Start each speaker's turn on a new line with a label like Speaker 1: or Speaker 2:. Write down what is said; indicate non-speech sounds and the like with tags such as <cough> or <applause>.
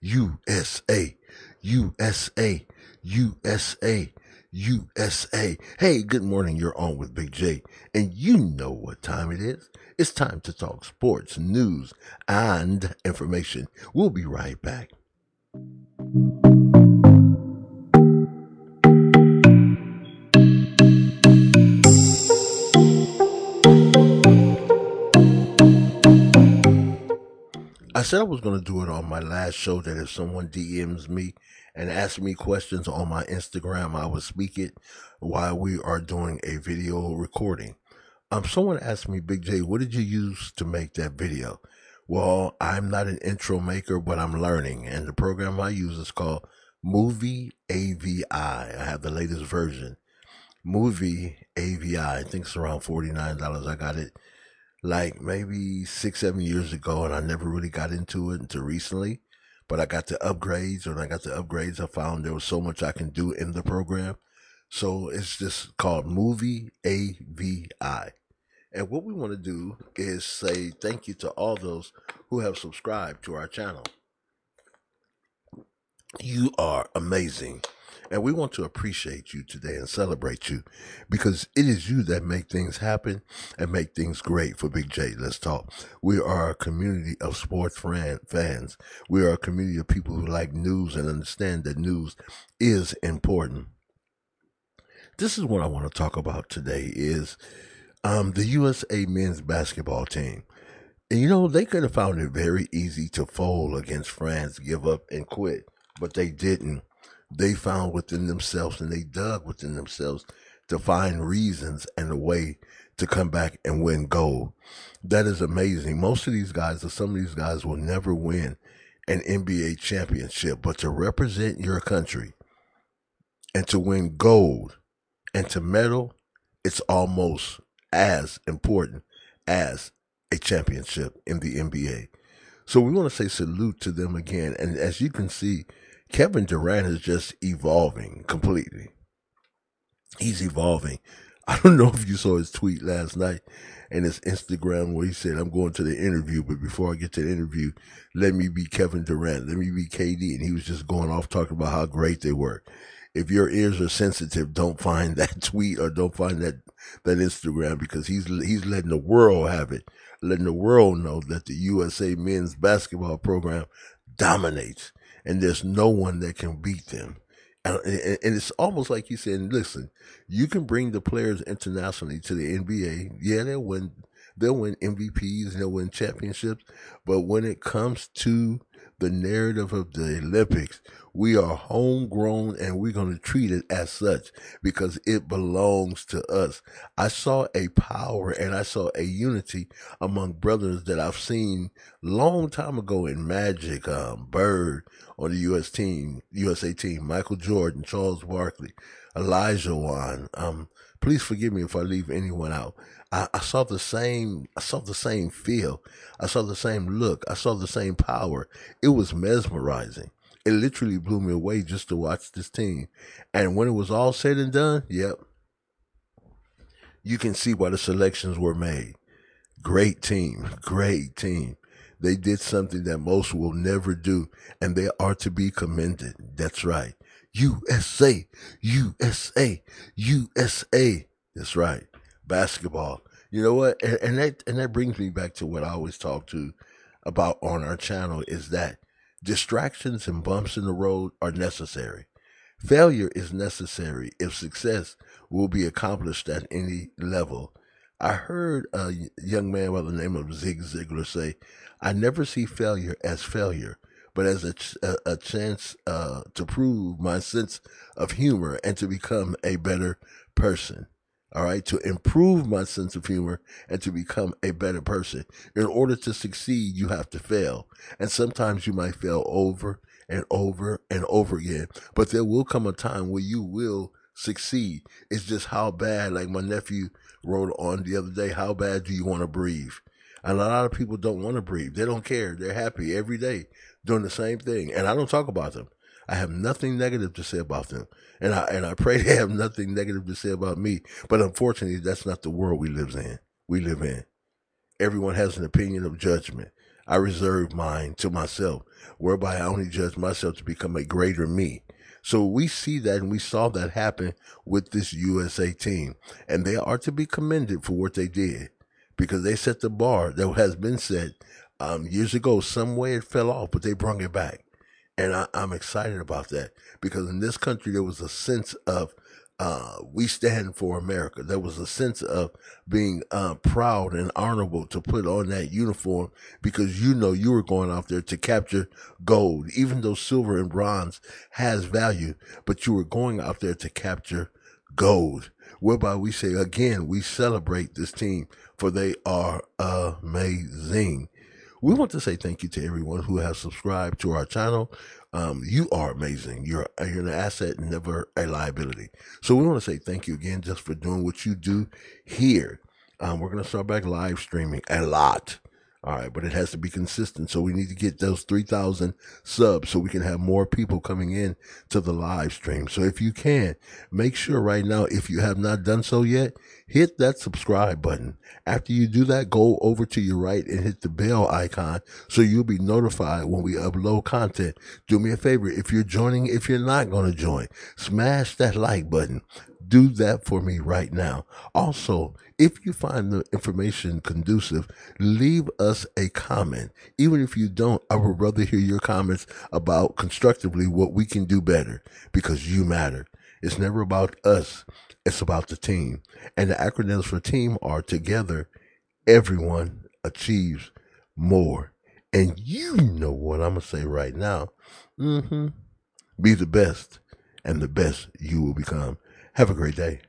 Speaker 1: USA, USA, USA, USA. Hey, good morning. You're on with Big J, and you know what time it is. It's time to talk sports, news, and information. We'll be right back. I said I was going to do it on my last show that if someone DMs me and asks me questions on my Instagram, I would speak it while we are doing a video recording. Um, someone asked me, Big J, what did you use to make that video? Well, I'm not an intro maker, but I'm learning. And the program I use is called Movie AVI. I have the latest version. Movie AVI. I think it's around $49. I got it like maybe six, seven years ago, and I never really got into it until recently. But I got the upgrades. and I got the upgrades, I found there was so much I can do in the program. So it's just called Movie AVI. And what we want to do is say thank you to all those who have subscribed to our channel. You are amazing. And we want to appreciate you today and celebrate you because it is you that make things happen and make things great for Big J. Let's talk. We are a community of sports fans. We are a community of people who like news and understand that news is important. This is what I want to talk about today is um, the USA men's basketball team. And you know, they could have found it very easy to fold against France, give up and quit, but they didn't they found within themselves and they dug within themselves to find reasons and a way to come back and win gold. That is amazing. Most of these guys, or some of these guys, will never win an NBA championship, but to represent your country and to win gold and to medal, it's almost as important as a championship in the NBA. So we want to say salute to them again. And as you can see, Kevin Durant is just evolving completely. He's evolving. I don't know if you saw his tweet last night and his Instagram where he said, I'm going to the interview, but before I get to the interview, let me be Kevin Durant, let me be KD. And he was just going off talking about how great they were. If your ears are sensitive, don't find <laughs> that tweet or don't find that, that Instagram because he's, he's letting the world have it, letting the world know that the USA men's basketball program dominates and there's no one that can beat them. And, and it's almost like you said, listen, you can bring the players internationally to the NBA. Yeah, they'll win, they'll win MVPs and they'll win championships. But when it comes to the narrative of the Olympics, we are homegrown and we're going to treat it as such because it belongs to us. I saw a power and I saw a unity among brothers that I've seen long time ago in Magic, um, Bird on the U.S. team, USA team, Michael Jordan, Charles Barkley, Olajuwon. Um, please forgive me if I leave anyone out. I, I, saw the same, I saw the same feel. I saw the same look. I saw the same power. It was mesmerizing it literally blew me away just to watch this team. And when it was all said and done, yep, you can see why the selections were made. Great team, great team. They did something that most will never do, and they are to be commended. That's right. USA, USA, USA. That's right. Basketball. You know what? And, and that and that brings me back to what I always talk to about on our channel is that Distractions and bumps in the road are necessary. Failure is necessary if success will be accomplished at any level. I heard a young man by the name of Zig Ziglar say, I never see failure as failure, but as a, ch- a, chance uh, to prove my sense of humor and to become a better person all right, to improve my sense of humor and to become a better person. In order to succeed, you have to fail. And sometimes you might fail over and over and over again, but there will come a time where you will succeed. It's just how bad, like my nephew wrote on the other day, how bad do you want to breathe? And a lot of people don't want to breathe. They don't care. They're happy every day doing the same thing. And I don't talk about them. I have nothing negative to say about them. And I, and I pray they have nothing negative to say about me. But unfortunately, that's not the world we live in. We live in. Everyone has an opinion of judgment. I reserve mine to myself, whereby I only judge myself to become a greater me. So we see that and we saw that happen with this USA team. And they are to be commended for what they did because they set the bar that has been set um, years ago. Some way it fell off, but they brought it back. And I, I'm excited about that because in this country, there was a sense of uh, we stand for America. There was a sense of being uh, proud and honorable to put on that uniform because you know you were going out there to capture gold, even though silver and bronze has value, but you were going out there to capture gold. Whereby we say again, we celebrate this team for they are amazing. We want to say thank you to everyone who has subscribed to our channel. Um, you are amazing. You're you're an asset, never a liability. So we want to say thank you again just for doing what you do here. Um, we're gonna start back live streaming a lot. All right, but it has to be consistent. So we need to get those 3,000 subs so we can have more people coming in to the live stream. So if you can, make sure right now, if you have not done so yet, hit that subscribe button. After you do that, go over to your right and hit the bell icon so you'll be notified when we upload content. Do me a favor. If you're joining, if you're not going to join, smash that like button do that for me right now. Also, if you find the information conducive, leave us a comment. Even if you don't, I would rather hear your comments about constructively what we can do better because you matter. It's never about us. It's about the team. And the acronyms for team are together. Everyone achieves more. And you know what I'm going to say right now. Mm-hmm. Be the best and the best you will become. Have a great day.